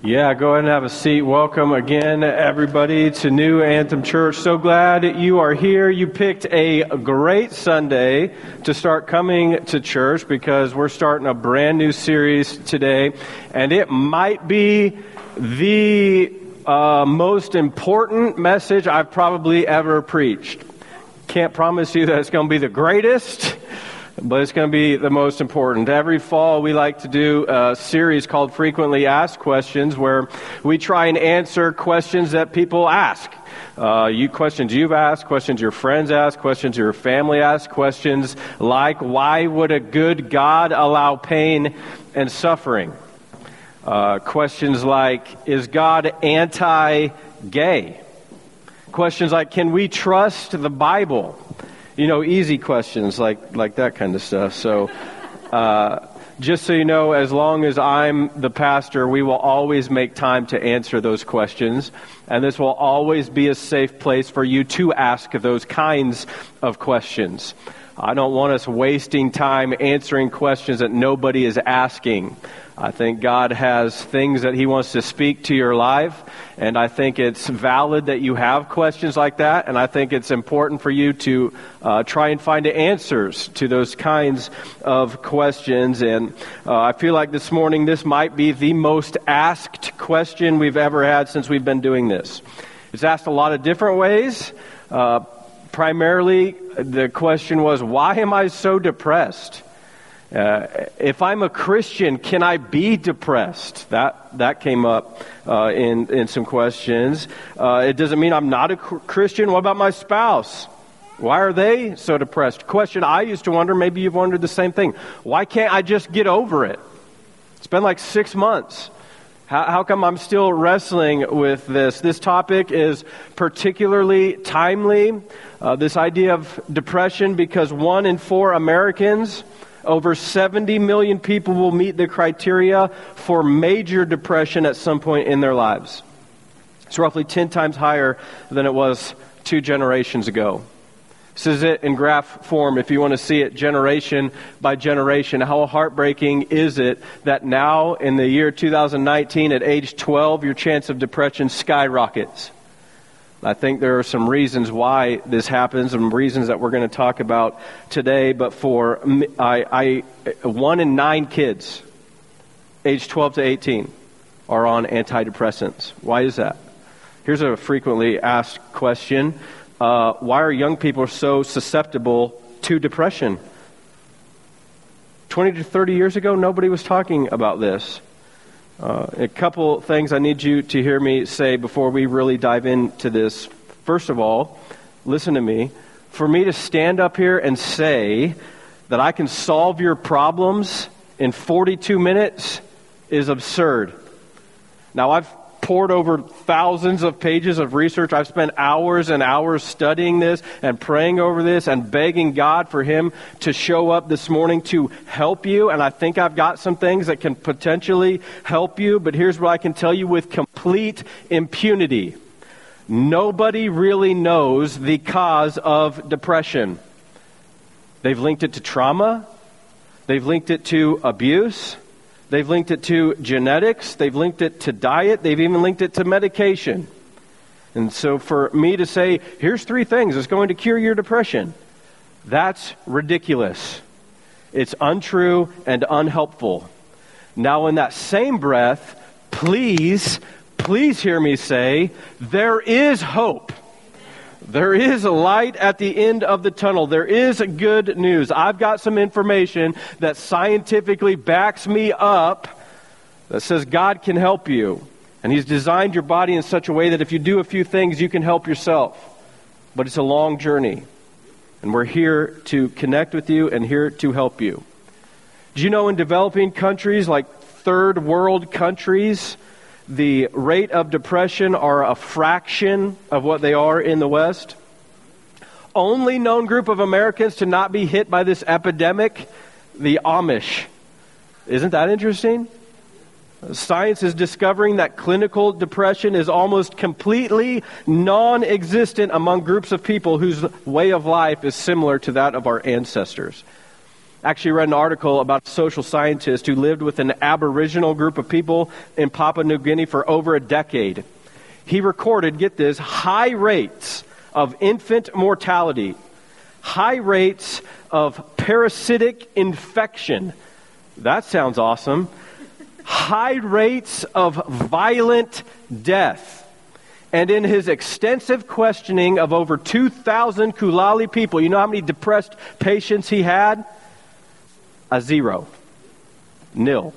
Yeah, go ahead and have a seat. Welcome again, everybody, to New Anthem Church. So glad you are here. You picked a great Sunday to start coming to church because we're starting a brand new series today, and it might be the uh, most important message I've probably ever preached. Can't promise you that it's going to be the greatest but it's going to be the most important. Every fall, we like to do a series called Frequently Asked Questions, where we try and answer questions that people ask. Uh, you questions you've asked, questions your friends ask, questions your family ask, questions like why would a good God allow pain and suffering? Uh, questions like is God anti-gay? Questions like can we trust the Bible? You know, easy questions like, like that kind of stuff. So, uh, just so you know, as long as I'm the pastor, we will always make time to answer those questions. And this will always be a safe place for you to ask those kinds of questions. I don't want us wasting time answering questions that nobody is asking. I think God has things that He wants to speak to your life, and I think it's valid that you have questions like that, and I think it's important for you to uh, try and find answers to those kinds of questions. And uh, I feel like this morning this might be the most asked question we've ever had since we've been doing this. It's asked a lot of different ways. Uh, primarily, the question was, why am I so depressed? Uh, if I'm a Christian, can I be depressed? That that came up uh, in in some questions. Uh, it doesn't mean I'm not a Christian. What about my spouse? Why are they so depressed? Question I used to wonder. Maybe you've wondered the same thing. Why can't I just get over it? It's been like six months. How, how come I'm still wrestling with this? This topic is particularly timely. Uh, this idea of depression because one in four Americans over 70 million people will meet the criteria for major depression at some point in their lives. It's roughly 10 times higher than it was two generations ago. This is it in graph form if you want to see it generation by generation. How heartbreaking is it that now in the year 2019 at age 12 your chance of depression skyrockets? I think there are some reasons why this happens, some reasons that we're going to talk about today. But for I, I, one in nine kids, age 12 to 18, are on antidepressants. Why is that? Here's a frequently asked question: uh, Why are young people so susceptible to depression? 20 to 30 years ago, nobody was talking about this. Uh, a couple things I need you to hear me say before we really dive into this. First of all, listen to me. For me to stand up here and say that I can solve your problems in 42 minutes is absurd. Now, I've pored over thousands of pages of research. I've spent hours and hours studying this and praying over this and begging God for Him to show up this morning to help you. And I think I've got some things that can potentially help you. But here's what I can tell you with complete impunity nobody really knows the cause of depression. They've linked it to trauma, they've linked it to abuse. They've linked it to genetics. They've linked it to diet. They've even linked it to medication. And so for me to say, here's three things that's going to cure your depression, that's ridiculous. It's untrue and unhelpful. Now, in that same breath, please, please hear me say, there is hope. There is a light at the end of the tunnel. There is good news. I've got some information that scientifically backs me up that says God can help you. And He's designed your body in such a way that if you do a few things, you can help yourself. But it's a long journey. And we're here to connect with you and here to help you. Do you know in developing countries like third world countries, the rate of depression are a fraction of what they are in the West. Only known group of Americans to not be hit by this epidemic, the Amish. Isn't that interesting? Science is discovering that clinical depression is almost completely non existent among groups of people whose way of life is similar to that of our ancestors. Actually, read an article about a social scientist who lived with an Aboriginal group of people in Papua New Guinea for over a decade. He recorded, get this, high rates of infant mortality, high rates of parasitic infection. That sounds awesome. high rates of violent death. And in his extensive questioning of over 2,000 Kaluli people, you know how many depressed patients he had? A zero. Nil.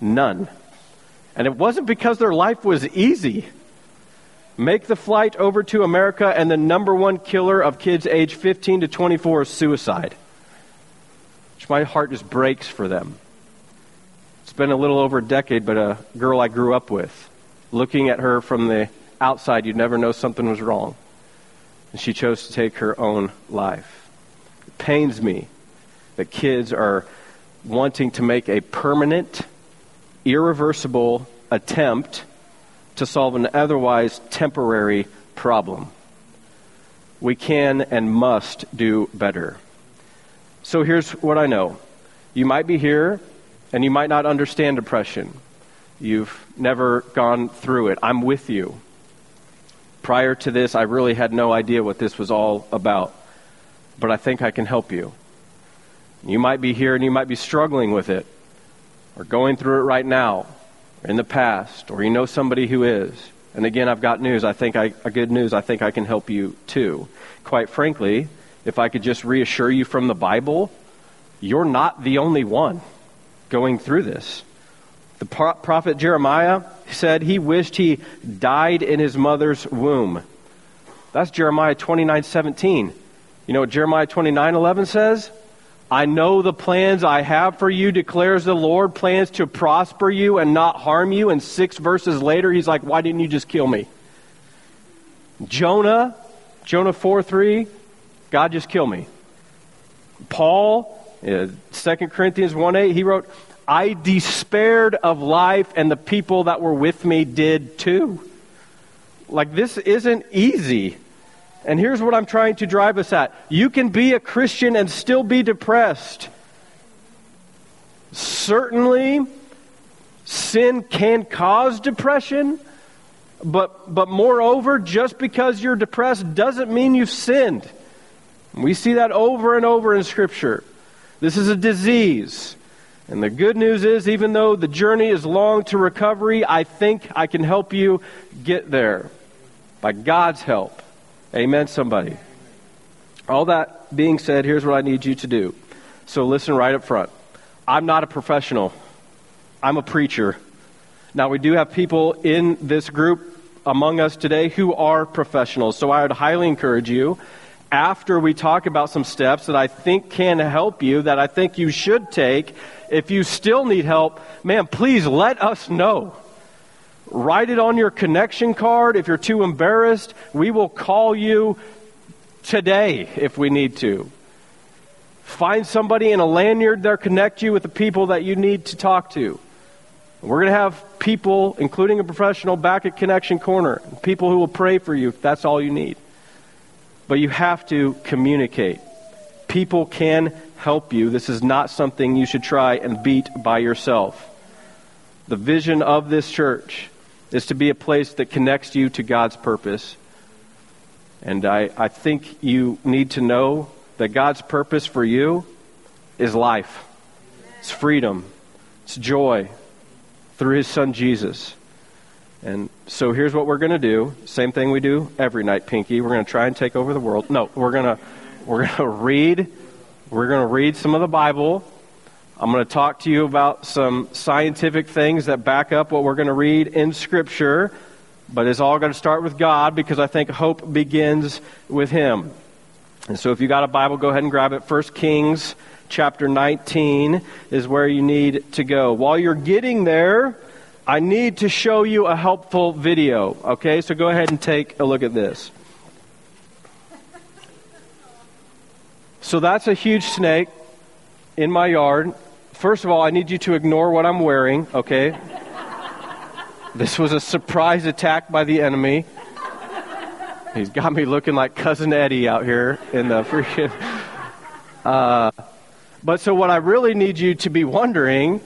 None. And it wasn't because their life was easy. Make the flight over to America, and the number one killer of kids age 15 to 24 is suicide. Which my heart just breaks for them. It's been a little over a decade, but a girl I grew up with looking at her from the outside, you'd never know something was wrong. And she chose to take her own life. It pains me that kids are wanting to make a permanent, irreversible attempt to solve an otherwise temporary problem. We can and must do better. So here's what I know. You might be here and you might not understand depression. You've never gone through it. I'm with you. Prior to this, I really had no idea what this was all about, but I think I can help you. You might be here and you might be struggling with it, or going through it right now, or in the past, or you know somebody who is. And again, I've got news. I think I, good news. I think I can help you too. Quite frankly, if I could just reassure you from the Bible, you're not the only one going through this. The prophet Jeremiah said he wished he died in his mother's womb. That's Jeremiah 29:17. You know what Jeremiah 29:11 says? I know the plans I have for you, declares the Lord, plans to prosper you and not harm you. And six verses later, he's like, Why didn't you just kill me? Jonah, Jonah 4 3, God just kill me. Paul, uh, 2 Corinthians 1 8, he wrote, I despaired of life, and the people that were with me did too. Like, this isn't easy. And here's what I'm trying to drive us at you can be a Christian and still be depressed. Certainly, sin can cause depression, but, but moreover, just because you're depressed doesn't mean you've sinned. We see that over and over in Scripture. This is a disease. And the good news is, even though the journey is long to recovery, I think I can help you get there by God's help. Amen, somebody. All that being said, here's what I need you to do. So listen right up front. I'm not a professional, I'm a preacher. Now, we do have people in this group among us today who are professionals, so I would highly encourage you after we talk about some steps that I think can help you, that I think you should take, if you still need help, man, please let us know. Write it on your connection card. If you're too embarrassed, we will call you today if we need to. Find somebody in a lanyard there, connect you with the people that you need to talk to. We're going to have people, including a professional, back at Connection Corner, people who will pray for you if that's all you need. But you have to communicate. People can help you. This is not something you should try and beat by yourself. The vision of this church is to be a place that connects you to God's purpose. And I, I think you need to know that God's purpose for you is life, it's freedom, it's joy through His Son Jesus. And so here's what we're going to do. Same thing we do every night, Pinky. We're going to try and take over the world. No, we're going to we're going to read we're going to read some of the Bible. I'm going to talk to you about some scientific things that back up what we're going to read in Scripture. But it's all going to start with God because I think hope begins with Him. And so if you got a Bible, go ahead and grab it. First Kings chapter 19 is where you need to go. While you're getting there, I need to show you a helpful video. Okay, so go ahead and take a look at this. So that's a huge snake in my yard. First of all, I need you to ignore what I'm wearing, okay? this was a surprise attack by the enemy. He's got me looking like cousin Eddie out here in the freaking. Uh, But so what I really need you to be wondering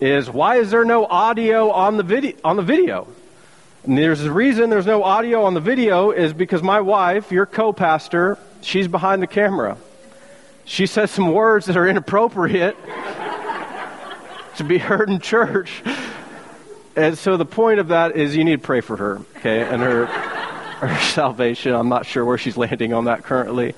is why is there no audio on the video on the video? And there's a reason there's no audio on the video is because my wife, your co-pastor, she's behind the camera. She says some words that are inappropriate to be heard in church. And so the point of that is you need to pray for her, okay, and her her salvation. I'm not sure where she's landing on that currently.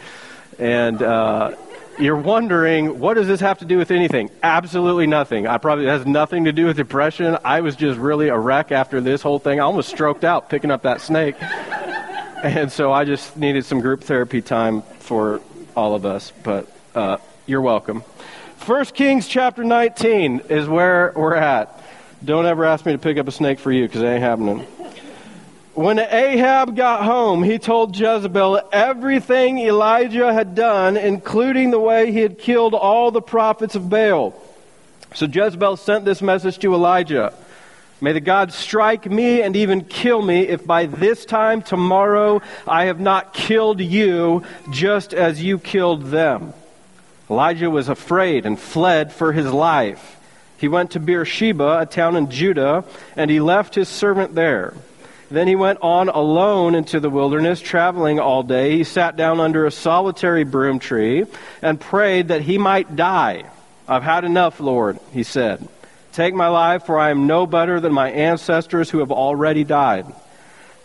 And uh, you're wondering, what does this have to do with anything? Absolutely nothing. I probably has nothing to do with depression. I was just really a wreck after this whole thing. I almost stroked out picking up that snake. and so I just needed some group therapy time for all of us. But uh, you're welcome. First Kings chapter 19 is where we're at. Don't ever ask me to pick up a snake for you because it ain't happening. When Ahab got home, he told Jezebel everything Elijah had done, including the way he had killed all the prophets of Baal. So Jezebel sent this message to Elijah May the gods strike me and even kill me if by this time tomorrow I have not killed you just as you killed them. Elijah was afraid and fled for his life. He went to Beersheba, a town in Judah, and he left his servant there. Then he went on alone into the wilderness, traveling all day. He sat down under a solitary broom tree and prayed that he might die. I've had enough, Lord, he said. Take my life, for I am no better than my ancestors who have already died.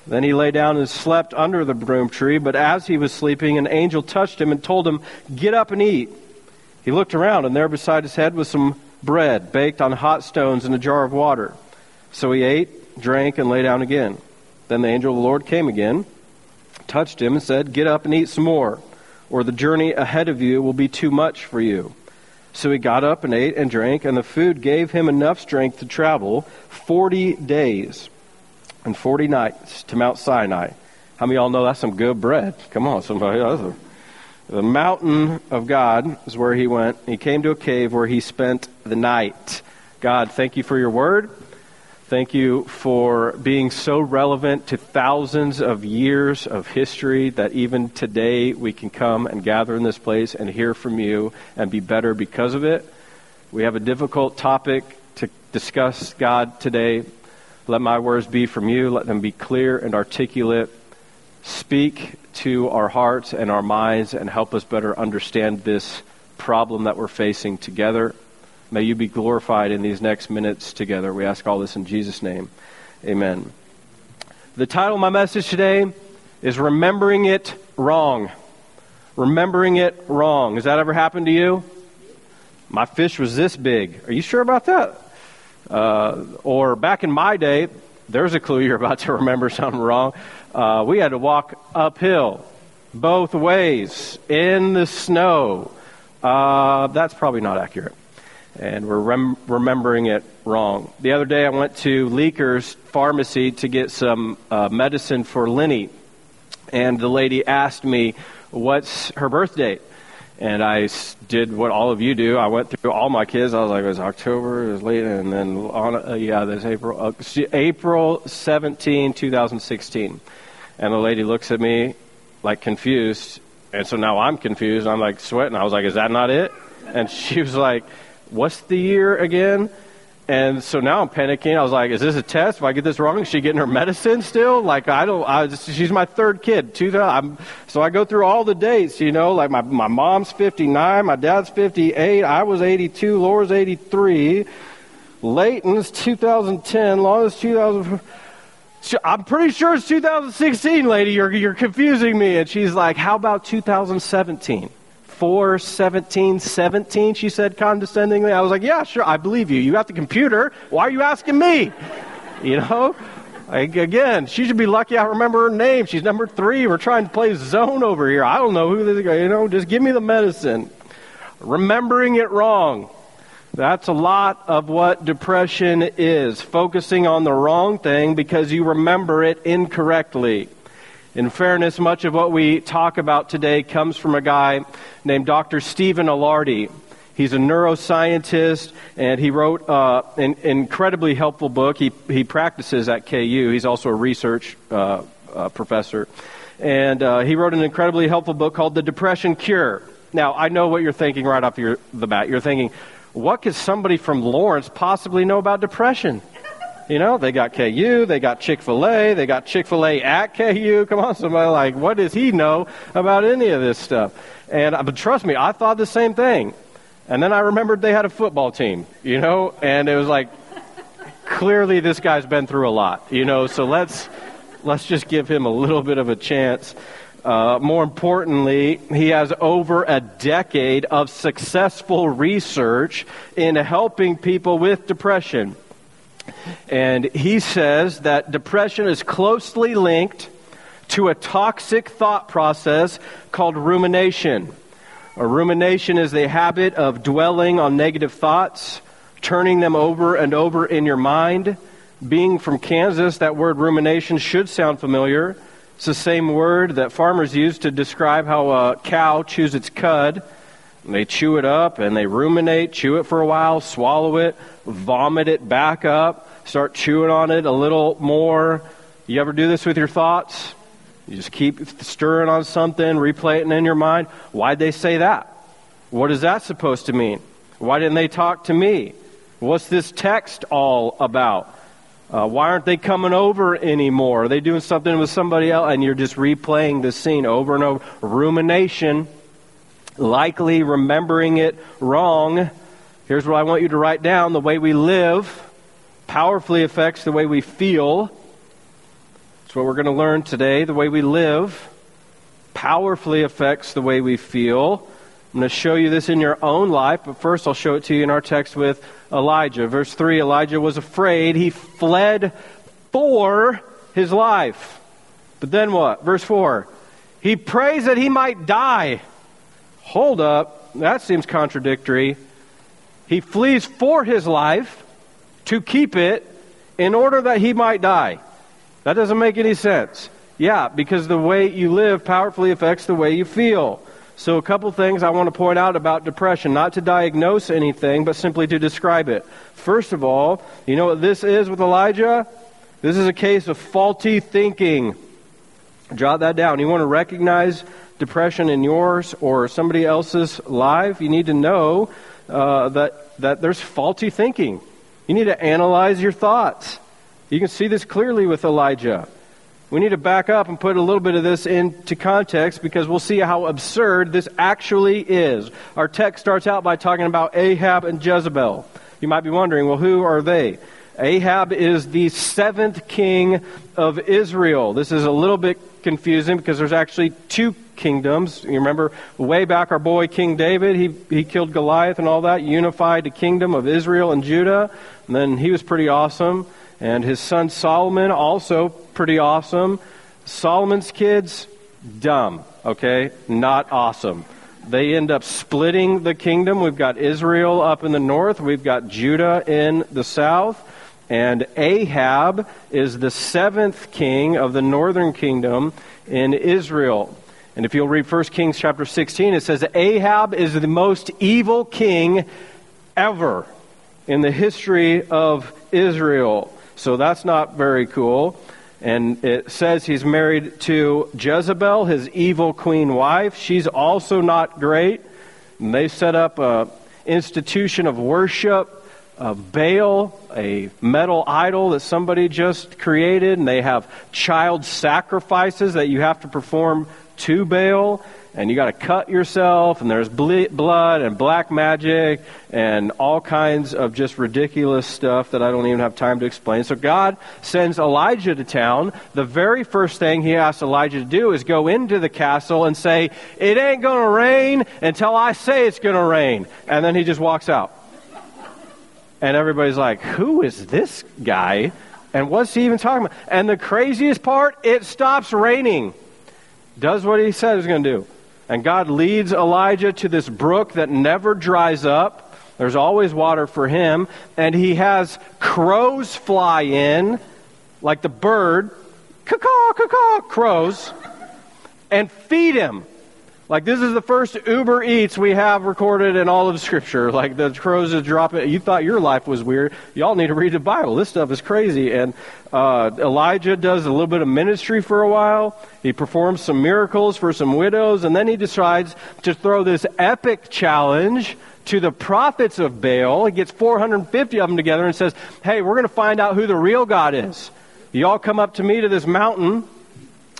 Then he lay down and slept under the broom tree, but as he was sleeping, an angel touched him and told him, Get up and eat. He looked around, and there beside his head was some bread baked on hot stones and a jar of water. So he ate, drank, and lay down again. Then the angel of the Lord came again, touched him, and said, Get up and eat some more, or the journey ahead of you will be too much for you. So he got up and ate and drank, and the food gave him enough strength to travel 40 days and 40 nights to Mount Sinai. How many of y'all know that's some good bread? Come on, somebody. A, the mountain of God is where he went. He came to a cave where he spent the night. God, thank you for your word. Thank you for being so relevant to thousands of years of history that even today we can come and gather in this place and hear from you and be better because of it. We have a difficult topic to discuss, God, today. Let my words be from you. Let them be clear and articulate. Speak to our hearts and our minds and help us better understand this problem that we're facing together. May you be glorified in these next minutes together. We ask all this in Jesus' name. Amen. The title of my message today is Remembering It Wrong. Remembering It Wrong. Has that ever happened to you? My fish was this big. Are you sure about that? Uh, or back in my day, there's a clue you're about to remember something wrong. Uh, we had to walk uphill both ways in the snow. Uh, that's probably not accurate and we're rem- remembering it wrong. The other day, I went to Leaker's pharmacy to get some uh, medicine for Lenny, and the lady asked me, "What's her birth date?" And I did what all of you do. I went through all my kids. I was like, "It was October, it was late," and then on, uh, yeah, there's April, uh, April 17, 2016. And the lady looks at me like confused, and so now I'm confused. I'm like sweating. I was like, "Is that not it?" And she was like what's the year again? And so now I'm panicking. I was like, is this a test? If I get this wrong, is she getting her medicine still? Like, I don't, I she's my third kid. Two, I'm, so I go through all the dates, you know, like my, my mom's 59, my dad's 58, I was 82, Laura's 83, Leighton's 2010, Lana's 2000. I'm pretty sure it's 2016, lady. You're, you're confusing me. And she's like, how about 2017? 4 17 17, she said condescendingly. I was like, yeah, sure, I believe you. You got the computer. Why are you asking me? You know? Like, again, she should be lucky I remember her name. She's number three. We're trying to play zone over here. I don't know who this guy, you know, just give me the medicine. Remembering it wrong. That's a lot of what depression is. Focusing on the wrong thing because you remember it incorrectly. In fairness, much of what we talk about today comes from a guy named Dr. Stephen Ilardi. He's a neuroscientist, and he wrote uh, an incredibly helpful book. He, he practices at KU. He's also a research uh, uh, professor. And uh, he wrote an incredibly helpful book called The Depression Cure. Now, I know what you're thinking right off your, the bat. You're thinking, what could somebody from Lawrence possibly know about depression? You know, they got KU, they got Chick fil A, they got Chick fil A at KU. Come on, somebody, like, what does he know about any of this stuff? And uh, but trust me, I thought the same thing. And then I remembered they had a football team, you know, and it was like, clearly this guy's been through a lot, you know, so let's, let's just give him a little bit of a chance. Uh, more importantly, he has over a decade of successful research in helping people with depression. And he says that depression is closely linked to a toxic thought process called rumination. A rumination is the habit of dwelling on negative thoughts, turning them over and over in your mind. Being from Kansas, that word rumination should sound familiar. It's the same word that farmers use to describe how a cow chews its cud. They chew it up and they ruminate, chew it for a while, swallow it, vomit it back up, start chewing on it a little more. You ever do this with your thoughts? You just keep stirring on something, replaying it in your mind. Why'd they say that? What is that supposed to mean? Why didn't they talk to me? What's this text all about? Uh, why aren't they coming over anymore? Are they doing something with somebody else? And you're just replaying the scene over and over. Rumination, likely remembering it wrong. Here's what I want you to write down the way we live powerfully affects the way we feel. That's what we're going to learn today. The way we live powerfully affects the way we feel. I'm going to show you this in your own life, but first I'll show it to you in our text with Elijah. Verse 3 Elijah was afraid. He fled for his life. But then what? Verse 4 He prays that he might die. Hold up. That seems contradictory. He flees for his life to keep it in order that he might die. That doesn't make any sense. Yeah, because the way you live powerfully affects the way you feel. So, a couple things I want to point out about depression, not to diagnose anything, but simply to describe it. First of all, you know what this is with Elijah? This is a case of faulty thinking. Jot that down. You want to recognize depression in yours or somebody else's life? You need to know uh, that, that there's faulty thinking. You need to analyze your thoughts. You can see this clearly with Elijah. We need to back up and put a little bit of this into context because we'll see how absurd this actually is. Our text starts out by talking about Ahab and Jezebel. You might be wondering, well, who are they? Ahab is the seventh king of Israel. This is a little bit confusing because there's actually two kingdoms. You remember way back our boy King David, he, he killed Goliath and all that, unified the kingdom of Israel and Judah. And then he was pretty awesome. And his son Solomon, also pretty awesome. Solomon's kids, dumb, okay? Not awesome. They end up splitting the kingdom. We've got Israel up in the north, we've got Judah in the south. And Ahab is the seventh king of the northern kingdom in Israel. And if you'll read 1 Kings chapter 16, it says Ahab is the most evil king ever in the history of Israel. So that's not very cool. And it says he's married to Jezebel, his evil queen wife. She's also not great. And they set up a institution of worship of Baal, a metal idol that somebody just created, and they have child sacrifices that you have to perform to Baal and you got to cut yourself, and there's ble- blood and black magic and all kinds of just ridiculous stuff that I don't even have time to explain. So God sends Elijah to town. The very first thing he asks Elijah to do is go into the castle and say, It ain't going to rain until I say it's going to rain. And then he just walks out. And everybody's like, Who is this guy? And what's he even talking about? And the craziest part, it stops raining. Does what he said he was going to do. And God leads Elijah to this brook that never dries up. There's always water for him. And he has crows fly in, like the bird, caw caw caw crows, and feed him. Like this is the first Uber Eats we have recorded in all of Scripture. Like the crows just drop it. You thought your life was weird. Y'all need to read the Bible. This stuff is crazy. And uh, Elijah does a little bit of ministry for a while. He performs some miracles for some widows, and then he decides to throw this epic challenge to the prophets of Baal. He gets 450 of them together and says, "Hey, we're going to find out who the real God is. Y'all come up to me to this mountain."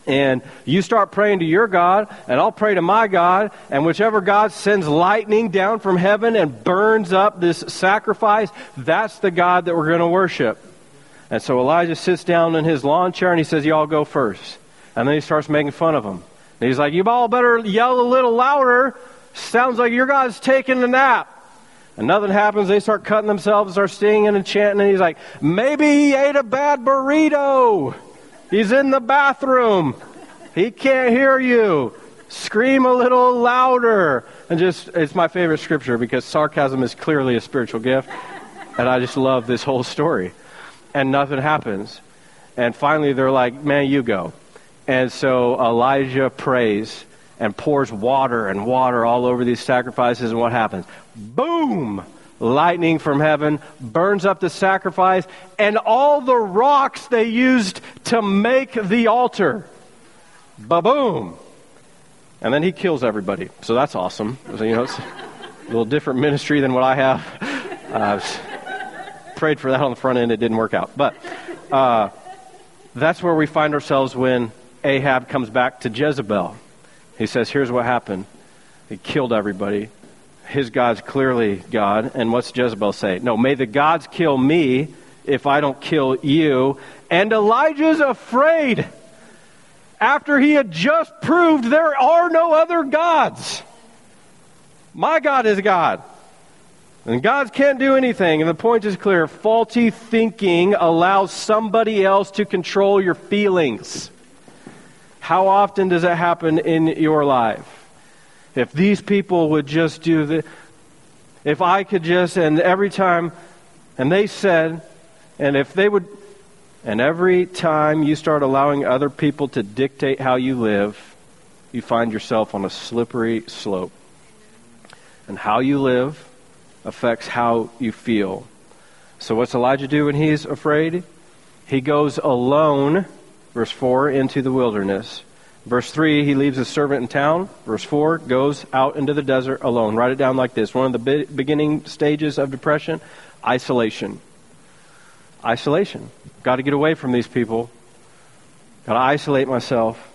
And you start praying to your God, and I'll pray to my God, and whichever God sends lightning down from heaven and burns up this sacrifice, that's the God that we're going to worship. And so Elijah sits down in his lawn chair and he says, Y'all go first. And then he starts making fun of them. And he's like, You all better yell a little louder. Sounds like your God's taking a nap. And nothing happens. They start cutting themselves, start singing and chanting. And he's like, Maybe he ate a bad burrito. He's in the bathroom. He can't hear you. Scream a little louder. And just, it's my favorite scripture because sarcasm is clearly a spiritual gift. And I just love this whole story. And nothing happens. And finally, they're like, man, you go. And so Elijah prays and pours water and water all over these sacrifices. And what happens? Boom! lightning from heaven, burns up the sacrifice, and all the rocks they used to make the altar. Ba boom! And then he kills everybody. So that's awesome. So, you know, it's a little different ministry than what I have. Uh, prayed for that on the front end. It didn't work out. But uh, that's where we find ourselves when Ahab comes back to Jezebel. He says, Here's what happened. He killed everybody his God's clearly God. And what's Jezebel say? No, may the gods kill me if I don't kill you. And Elijah's afraid after he had just proved there are no other gods. My God is God. And gods can't do anything. And the point is clear faulty thinking allows somebody else to control your feelings. How often does it happen in your life? If these people would just do the, if I could just, and every time, and they said, and if they would, and every time you start allowing other people to dictate how you live, you find yourself on a slippery slope. And how you live affects how you feel. So, what's Elijah do when he's afraid? He goes alone, verse 4, into the wilderness. Verse 3, he leaves his servant in town. Verse 4, goes out into the desert alone. Write it down like this. One of the beginning stages of depression isolation. Isolation. Got to get away from these people. Got to isolate myself.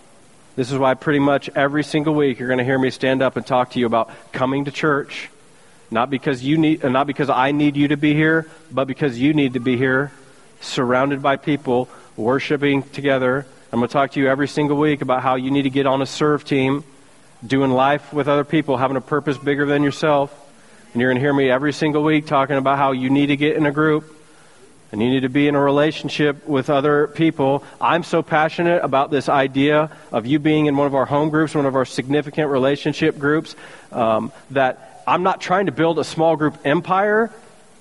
This is why pretty much every single week you're going to hear me stand up and talk to you about coming to church. Not because you need, uh, not because I need you to be here, but because you need to be here, surrounded by people, worshiping together, I'm going to talk to you every single week about how you need to get on a serve team, doing life with other people, having a purpose bigger than yourself. And you're going to hear me every single week talking about how you need to get in a group and you need to be in a relationship with other people. I'm so passionate about this idea of you being in one of our home groups, one of our significant relationship groups, um, that I'm not trying to build a small group empire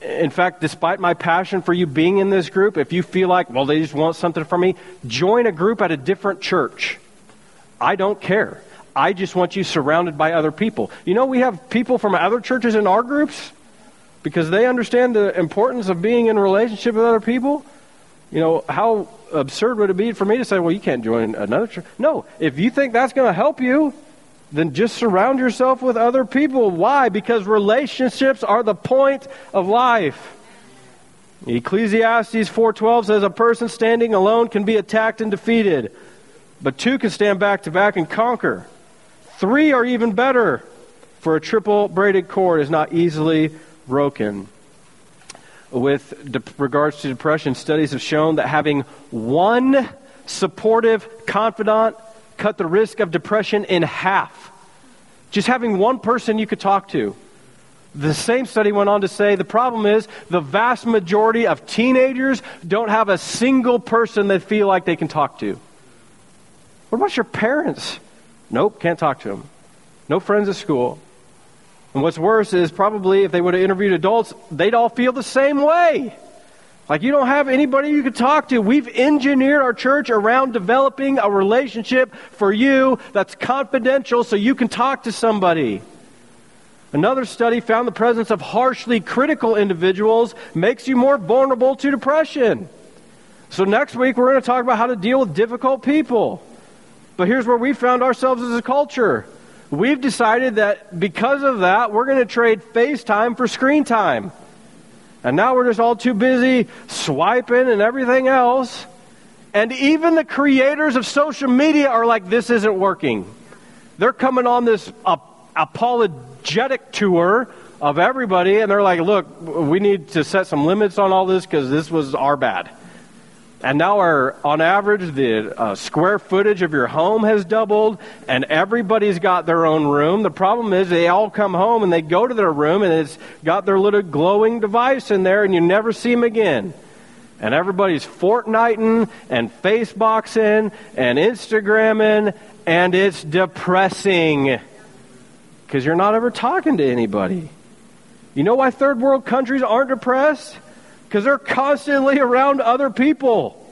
in fact, despite my passion for you being in this group, if you feel like, well, they just want something from me, join a group at a different church. I don't care. I just want you surrounded by other people. You know, we have people from other churches in our groups because they understand the importance of being in a relationship with other people. You know, how absurd would it be for me to say, well, you can't join another church? No, if you think that's going to help you, then just surround yourself with other people. Why? Because relationships are the point of life. Ecclesiastes 4:12 says a person standing alone can be attacked and defeated, but two can stand back to back and conquer. Three are even better, for a triple braided cord is not easily broken. With de- regards to depression, studies have shown that having one supportive confidant cut the risk of depression in half. Just having one person you could talk to. The same study went on to say the problem is the vast majority of teenagers don't have a single person they feel like they can talk to. What about your parents? Nope, can't talk to them. No friends at school. And what's worse is probably if they would have interviewed adults, they'd all feel the same way. Like, you don't have anybody you can talk to. We've engineered our church around developing a relationship for you that's confidential so you can talk to somebody. Another study found the presence of harshly critical individuals makes you more vulnerable to depression. So, next week, we're going to talk about how to deal with difficult people. But here's where we found ourselves as a culture. We've decided that because of that, we're going to trade FaceTime for screen time. And now we're just all too busy swiping and everything else. And even the creators of social media are like, this isn't working. They're coming on this uh, apologetic tour of everybody, and they're like, look, we need to set some limits on all this because this was our bad. And now, our, on average, the uh, square footage of your home has doubled, and everybody's got their own room. The problem is, they all come home and they go to their room, and it's got their little glowing device in there, and you never see them again. And everybody's Fortniting and Faceboxing and Instagramming, and it's depressing because you're not ever talking to anybody. You know why third world countries aren't depressed? Because they're constantly around other people.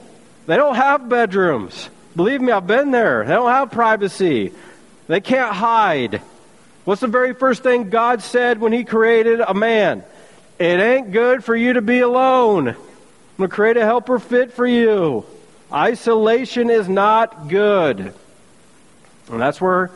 They don't have bedrooms. Believe me, I've been there. They don't have privacy. They can't hide. What's the very first thing God said when He created a man? It ain't good for you to be alone. I'm going to create a helper fit for you. Isolation is not good. And that's where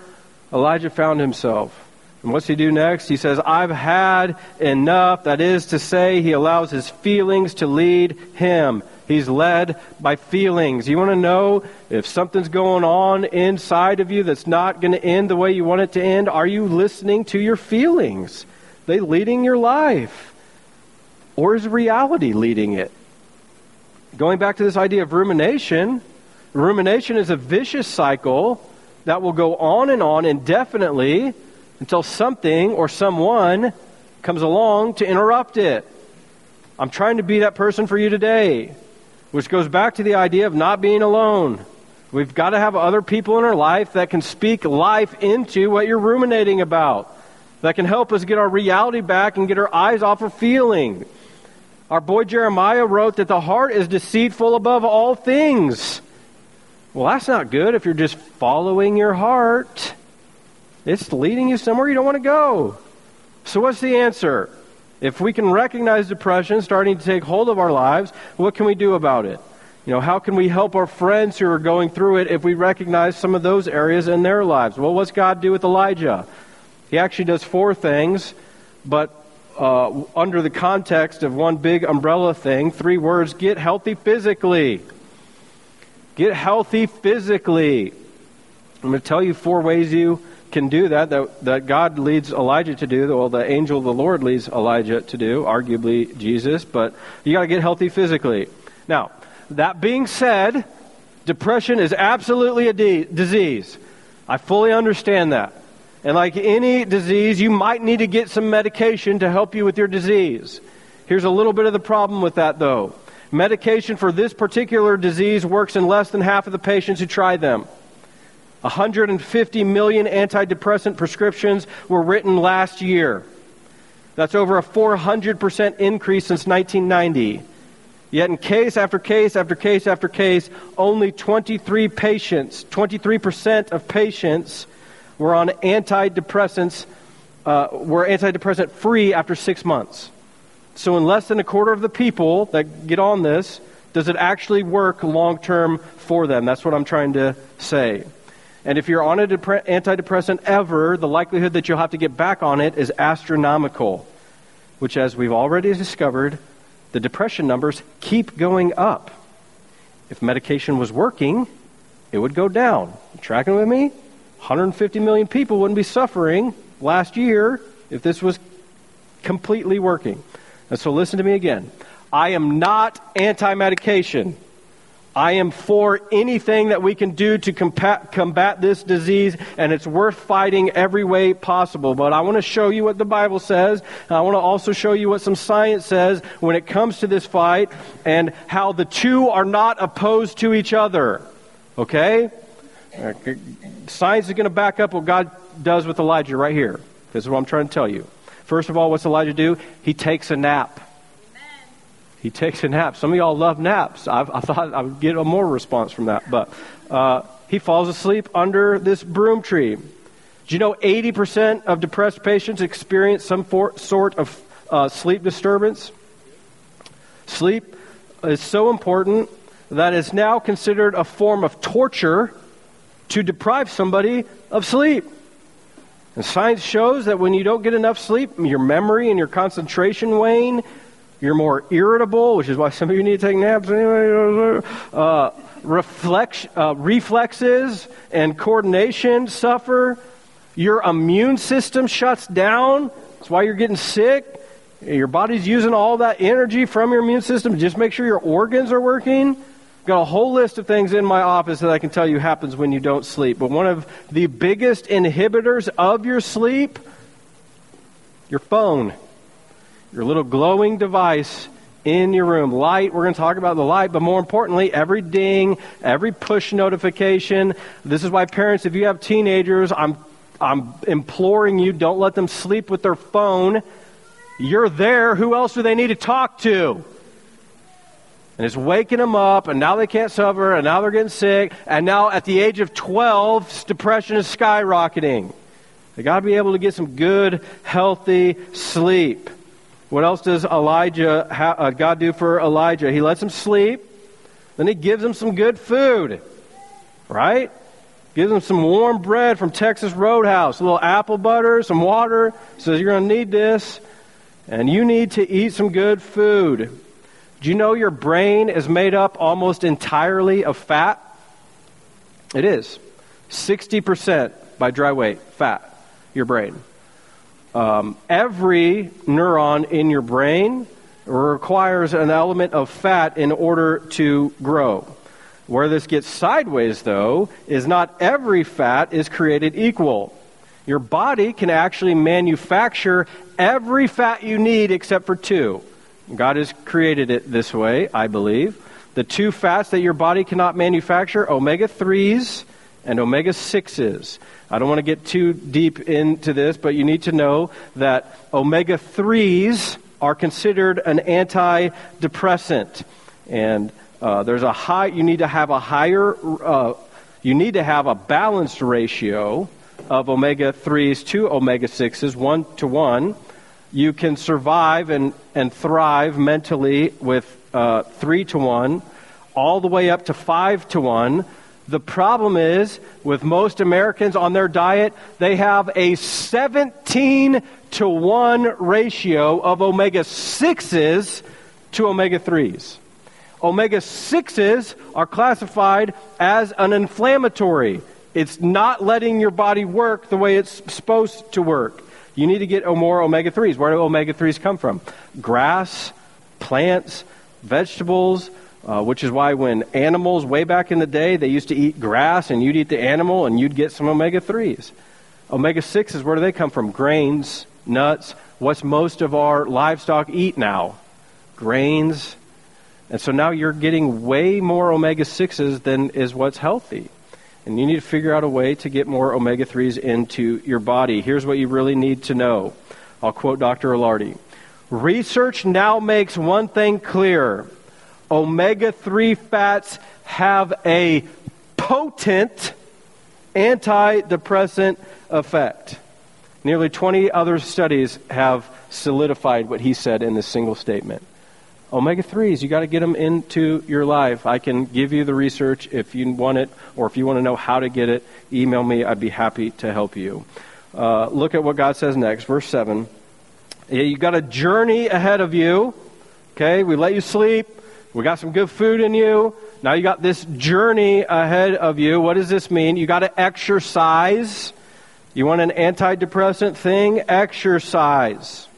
Elijah found himself. And what's he do next? He says, I've had enough. That is to say, he allows his feelings to lead him. He's led by feelings. You want to know if something's going on inside of you that's not going to end the way you want it to end? Are you listening to your feelings? Are they leading your life? Or is reality leading it? Going back to this idea of rumination, rumination is a vicious cycle that will go on and on indefinitely until something or someone comes along to interrupt it. I'm trying to be that person for you today, which goes back to the idea of not being alone. We've got to have other people in our life that can speak life into what you're ruminating about, that can help us get our reality back and get our eyes off of feeling. Our boy Jeremiah wrote that the heart is deceitful above all things. Well, that's not good if you're just following your heart. It's leading you somewhere you don't want to go. So, what's the answer? If we can recognize depression starting to take hold of our lives, what can we do about it? You know, how can we help our friends who are going through it if we recognize some of those areas in their lives? Well, what's God do with Elijah? He actually does four things, but uh, under the context of one big umbrella thing, three words get healthy physically. Get healthy physically. I'm going to tell you four ways you can do that, that, that God leads Elijah to do, well, the angel of the Lord leads Elijah to do, arguably Jesus, but you got to get healthy physically. Now, that being said, depression is absolutely a de- disease. I fully understand that. And like any disease, you might need to get some medication to help you with your disease. Here's a little bit of the problem with that, though. Medication for this particular disease works in less than half of the patients who try them. 150 million antidepressant prescriptions were written last year. That's over a 400% increase since 1990. Yet, in case after case after case after case, only 23 patients, 23% of patients were on antidepressants, uh, were antidepressant free after six months. So, in less than a quarter of the people that get on this, does it actually work long term for them? That's what I'm trying to say. And if you're on an antidepressant ever, the likelihood that you'll have to get back on it is astronomical, which, as we've already discovered, the depression numbers keep going up. If medication was working, it would go down. You tracking with me? 150 million people wouldn't be suffering last year if this was completely working. And so listen to me again. I am not anti medication. I am for anything that we can do to combat, combat, this disease, and it's worth fighting every way possible. But I want to show you what the Bible says. I want to also show you what some science says when it comes to this fight and how the two are not opposed to each other. Okay? Science is going to back up what God does with Elijah right here. This is what I'm trying to tell you. First of all, what's Elijah do? He takes a nap. He takes a nap. Some of y'all love naps. I've, i thought I would get a more response from that. But uh, he falls asleep under this broom tree. Do you know 80% of depressed patients experience some for, sort of uh, sleep disturbance? Sleep is so important that it's now considered a form of torture to deprive somebody of sleep. And science shows that when you don't get enough sleep, your memory and your concentration wane. You're more irritable, which is why some of you need to take naps. Uh, reflex, uh, reflexes and coordination suffer. Your immune system shuts down. That's why you're getting sick. Your body's using all that energy from your immune system. Just make sure your organs are working. Got a whole list of things in my office that I can tell you happens when you don't sleep. But one of the biggest inhibitors of your sleep, your phone, your little glowing device in your room. Light, we're going to talk about the light, but more importantly, every ding, every push notification. This is why parents, if you have teenagers, I'm I'm imploring you, don't let them sleep with their phone. You're there. Who else do they need to talk to? And it's waking them up, and now they can't suffer, and now they're getting sick, and now at the age of 12, depression is skyrocketing. They got to be able to get some good, healthy sleep. What else does Elijah, uh, God do for Elijah? He lets him sleep, then he gives him some good food, right? Gives him some warm bread from Texas Roadhouse, a little apple butter, some water. Says, You're going to need this. And you need to eat some good food. Do you know your brain is made up almost entirely of fat? It is. 60% by dry weight, fat, your brain. Um, every neuron in your brain requires an element of fat in order to grow. Where this gets sideways, though, is not every fat is created equal. Your body can actually manufacture every fat you need except for two. God has created it this way, I believe. The two fats that your body cannot manufacture, omega 3s and omega 6s. I don't want to get too deep into this, but you need to know that omega 3s are considered an antidepressant. And uh, there's a high, you need to have a higher, uh, you need to have a balanced ratio of omega 3s to omega 6s, one to one. You can survive and, and thrive mentally with uh, three to one, all the way up to five to one. The problem is, with most Americans on their diet, they have a 17 to 1 ratio of omega 6s to omega 3s. Omega 6s are classified as an inflammatory. It's not letting your body work the way it's supposed to work. You need to get more omega 3s. Where do omega 3s come from? Grass, plants, vegetables, uh, which is why when animals, way back in the day, they used to eat grass and you'd eat the animal and you'd get some omega 3s. Omega 6s, where do they come from? Grains, nuts. What's most of our livestock eat now? Grains, and so now you're getting way more omega 6s than is what's healthy. And you need to figure out a way to get more omega 3s into your body. Here's what you really need to know. I'll quote Dr. Ilardi. Research now makes one thing clear omega 3 fats have a potent antidepressant effect. Nearly 20 other studies have solidified what he said in this single statement omega 3s, you got to get them into your life. I can give you the research if you want it, or if you want to know how to get it, email me. I'd be happy to help you. Uh, look at what God says next, verse 7. Yeah, you got a journey ahead of you. Okay, we let you sleep. We got some good food in you. Now you got this journey ahead of you. What does this mean? You got to exercise. You want an antidepressant thing? Exercise.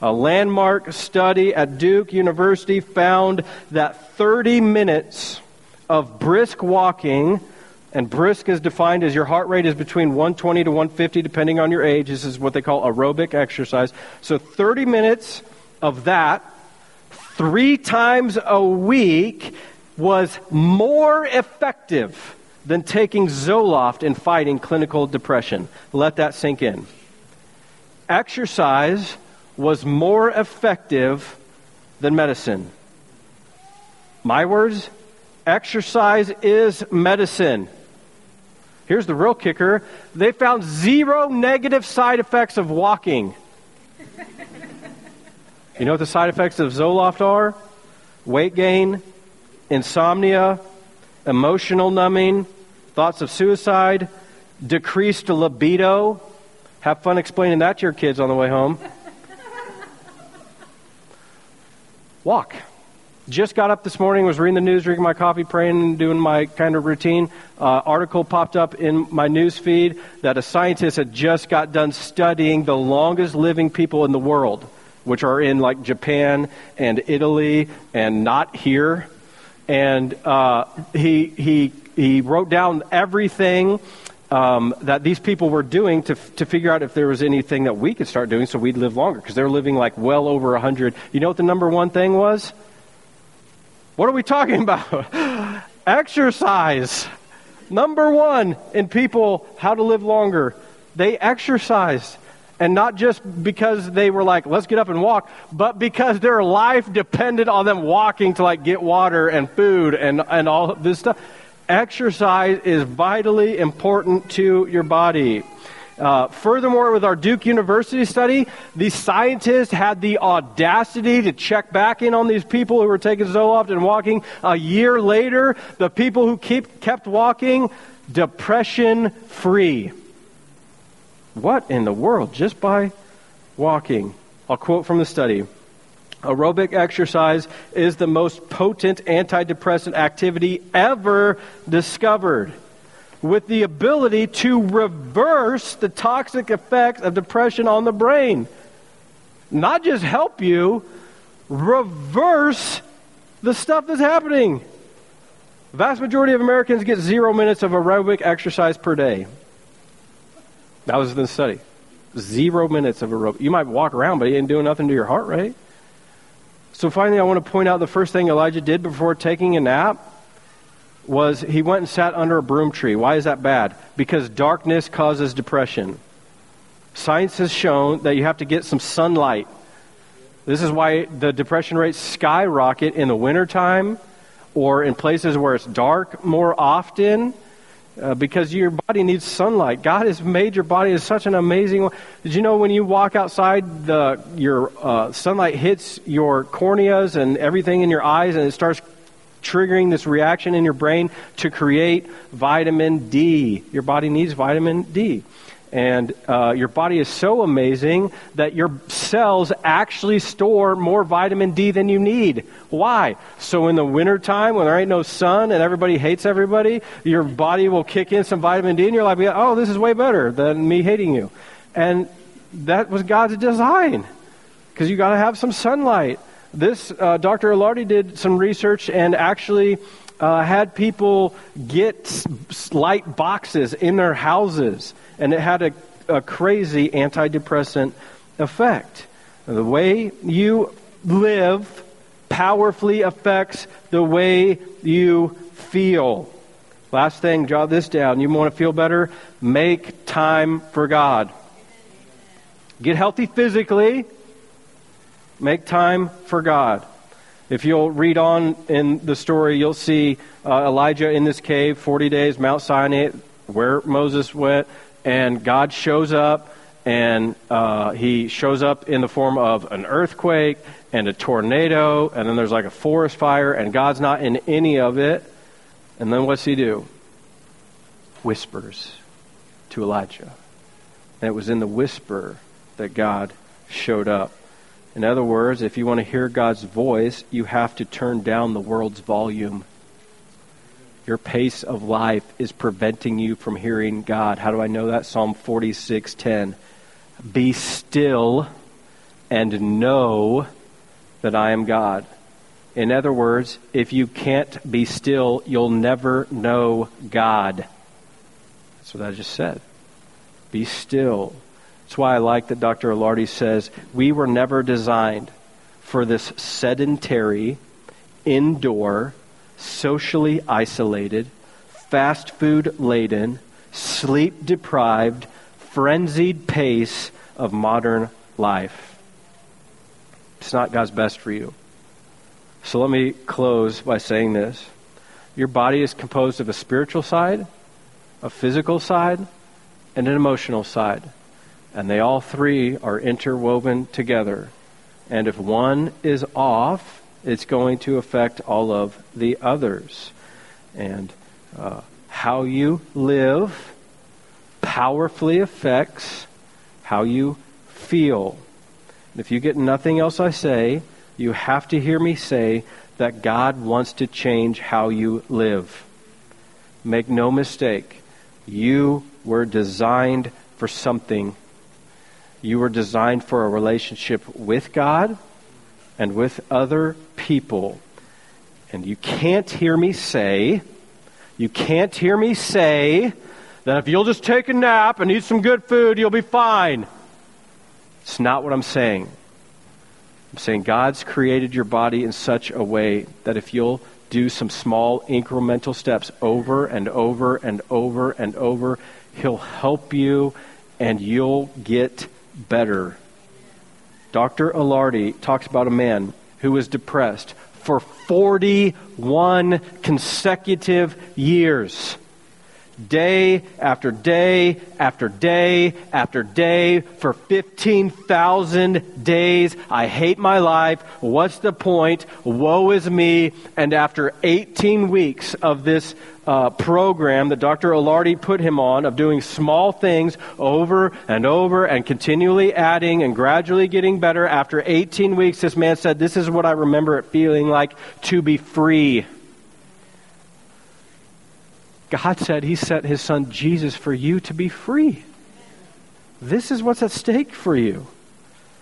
A landmark study at Duke University found that 30 minutes of brisk walking, and brisk is defined as your heart rate is between 120 to 150, depending on your age. This is what they call aerobic exercise. So 30 minutes of that, three times a week, was more effective than taking Zoloft in fighting clinical depression. Let that sink in. Exercise was more effective than medicine. my words, exercise is medicine. Here's the real kicker they found zero negative side effects of walking. You know what the side effects of Zoloft are? Weight gain, insomnia, emotional numbing, thoughts of suicide, decreased libido. Have fun explaining that to your kids on the way home. Walk. Just got up this morning, was reading the news, drinking my coffee, praying, doing my kind of routine. Uh, article popped up in my news feed that a scientist had just got done studying the longest living people in the world, which are in like Japan and Italy and not here. And uh, he, he, he wrote down everything um, that these people were doing to, to figure out if there was anything that we could start doing so we'd live longer because they're living like well over 100. You know what the number one thing was? What are we talking about? exercise. Number one in people, how to live longer. They exercise. And not just because they were like, let's get up and walk, but because their life depended on them walking to like get water and food and, and all this stuff. Exercise is vitally important to your body. Uh, furthermore, with our Duke University study, the scientists had the audacity to check back in on these people who were taking Zoloft and walking. A year later, the people who keep, kept walking, depression free. What in the world? Just by walking. I'll quote from the study. Aerobic exercise is the most potent antidepressant activity ever discovered with the ability to reverse the toxic effects of depression on the brain. Not just help you, reverse the stuff that's happening. Vast majority of Americans get zero minutes of aerobic exercise per day. That was the study. Zero minutes of aerobic. You might walk around, but you ain't doing nothing to your heart rate. So finally, I want to point out the first thing Elijah did before taking a nap was he went and sat under a broom tree. Why is that bad? Because darkness causes depression. Science has shown that you have to get some sunlight. This is why the depression rates skyrocket in the wintertime or in places where it's dark more often uh, because your body needs sunlight. God has made your body as such an amazing. way. Did you know when you walk outside, the your uh, sunlight hits your corneas and everything in your eyes, and it starts triggering this reaction in your brain to create vitamin D. Your body needs vitamin D. And uh, your body is so amazing that your cells actually store more vitamin D than you need. Why? So in the wintertime, when there ain't no sun and everybody hates everybody, your body will kick in some vitamin D and you're like, oh, this is way better than me hating you. And that was God's design. Because you got to have some sunlight. This, uh, Dr. Ilardi did some research and actually uh, had people get light boxes in their houses, and it had a, a crazy antidepressant effect. The way you live powerfully affects the way you feel. Last thing, jot this down. You want to feel better? Make time for God. Get healthy physically, Make time for God. If you'll read on in the story, you'll see uh, Elijah in this cave, 40 days, Mount Sinai, where Moses went, and God shows up, and uh, he shows up in the form of an earthquake and a tornado, and then there's like a forest fire, and God's not in any of it. And then what's he do? Whispers to Elijah. And it was in the whisper that God showed up. In other words, if you want to hear God's voice, you have to turn down the world's volume. Your pace of life is preventing you from hearing God. How do I know that? Psalm 46:10. Be still and know that I am God. In other words, if you can't be still, you'll never know God. That's what I just said. Be still that's why I like that Dr. Ilardi says we were never designed for this sedentary, indoor, socially isolated, fast food laden, sleep deprived, frenzied pace of modern life. It's not God's best for you. So let me close by saying this. Your body is composed of a spiritual side, a physical side, and an emotional side. And they all three are interwoven together. And if one is off, it's going to affect all of the others. And uh, how you live powerfully affects how you feel. And if you get nothing else I say, you have to hear me say that God wants to change how you live. Make no mistake, you were designed for something. You were designed for a relationship with God and with other people. And you can't hear me say, you can't hear me say that if you'll just take a nap and eat some good food, you'll be fine. It's not what I'm saying. I'm saying God's created your body in such a way that if you'll do some small incremental steps over and over and over and over, He'll help you and you'll get better. Dr. Ilardi talks about a man who was depressed for 41 consecutive years day after day after day after day for 15,000 days. I hate my life. What's the point? Woe is me. And after 18 weeks of this uh, program that Dr. Ilardi put him on of doing small things over and over and continually adding and gradually getting better, after 18 weeks, this man said, This is what I remember it feeling like to be free. God said He sent His Son Jesus for you to be free. This is what's at stake for you.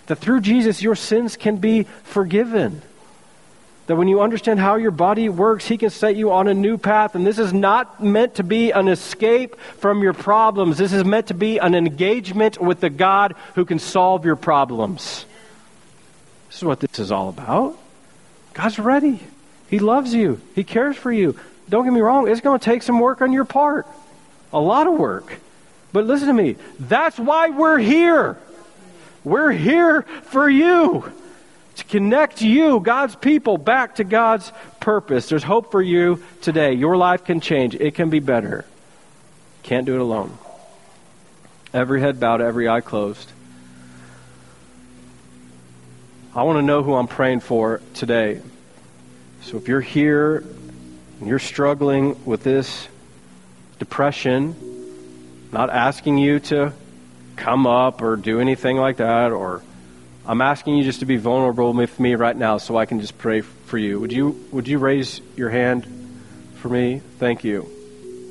That through Jesus, your sins can be forgiven. That when you understand how your body works, He can set you on a new path. And this is not meant to be an escape from your problems. This is meant to be an engagement with the God who can solve your problems. This is what this is all about. God's ready. He loves you, He cares for you don't get me wrong, it's going to take some work on your part. A lot of work. But listen to me. That's why we're here. We're here for you. Connect you, God's people, back to God's purpose. There's hope for you today. Your life can change. It can be better. Can't do it alone. Every head bowed, every eye closed. I want to know who I'm praying for today. So if you're here and you're struggling with this depression, not asking you to come up or do anything like that, or I'm asking you just to be vulnerable with me right now so I can just pray for you. Would you, would you raise your hand for me? Thank you.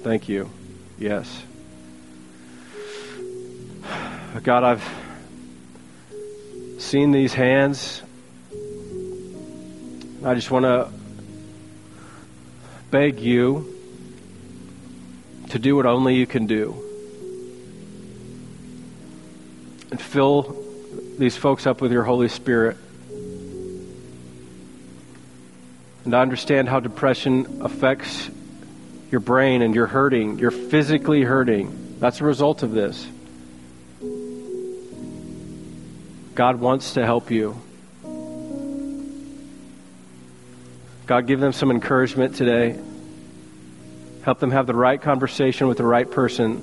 Thank you. Yes. God, I've seen these hands. I just want to beg you to do what only you can do. And fill these folks up with your Holy Spirit. And I understand how depression affects your brain and you're hurting. You're physically hurting. That's a result of this. God wants to help you. God, give them some encouragement today. Help them have the right conversation with the right person.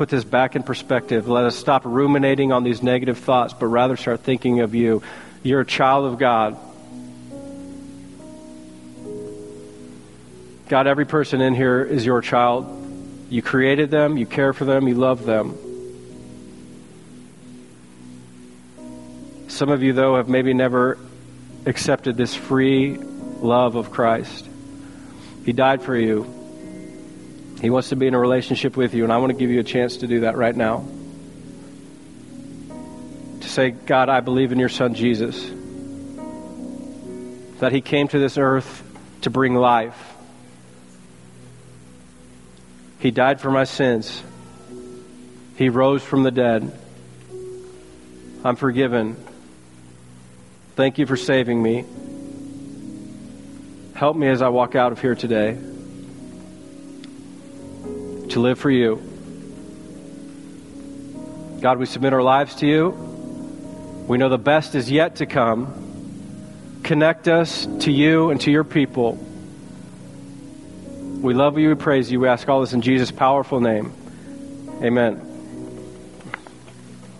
Put this back in perspective. Let us stop ruminating on these negative thoughts, but rather start thinking of you. You're a child of God. God, every person in here is your child. You created them, you care for them, you love them. Some of you, though, have maybe never accepted this free love of Christ. He died for you. He wants to be in a relationship with you, and I want to give you a chance to do that right now. To say, God, I believe in your Son Jesus. That he came to this earth to bring life. He died for my sins. He rose from the dead. I'm forgiven. Thank you for saving me. Help me as I walk out of here today to live for you. God, we submit our lives to you. We know the best is yet to come. connect us to you and to your people. We love you, we praise you. We ask all this in Jesus' powerful name. Amen.